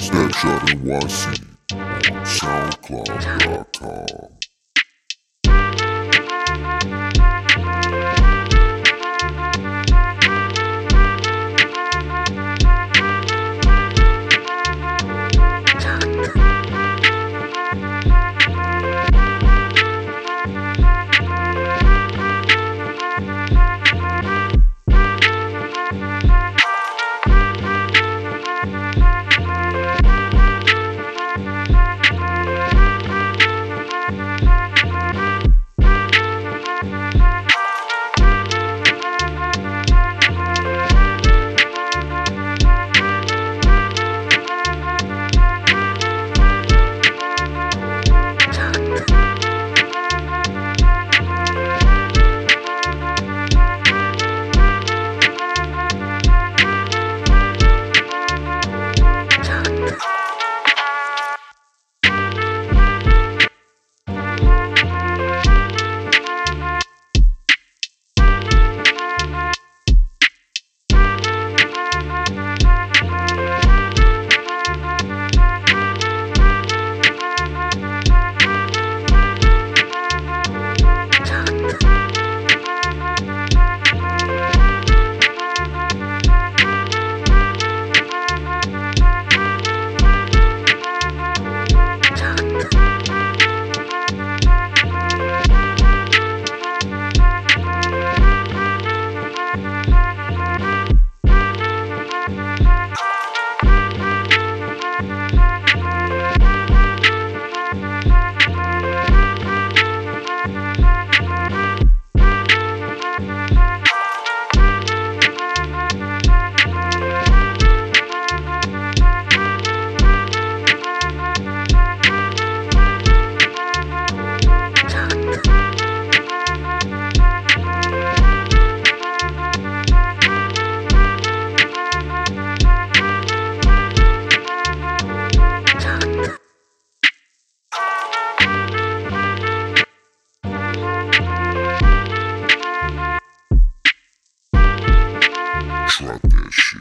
Snapchat NYC on SoundCloud.com. 的事。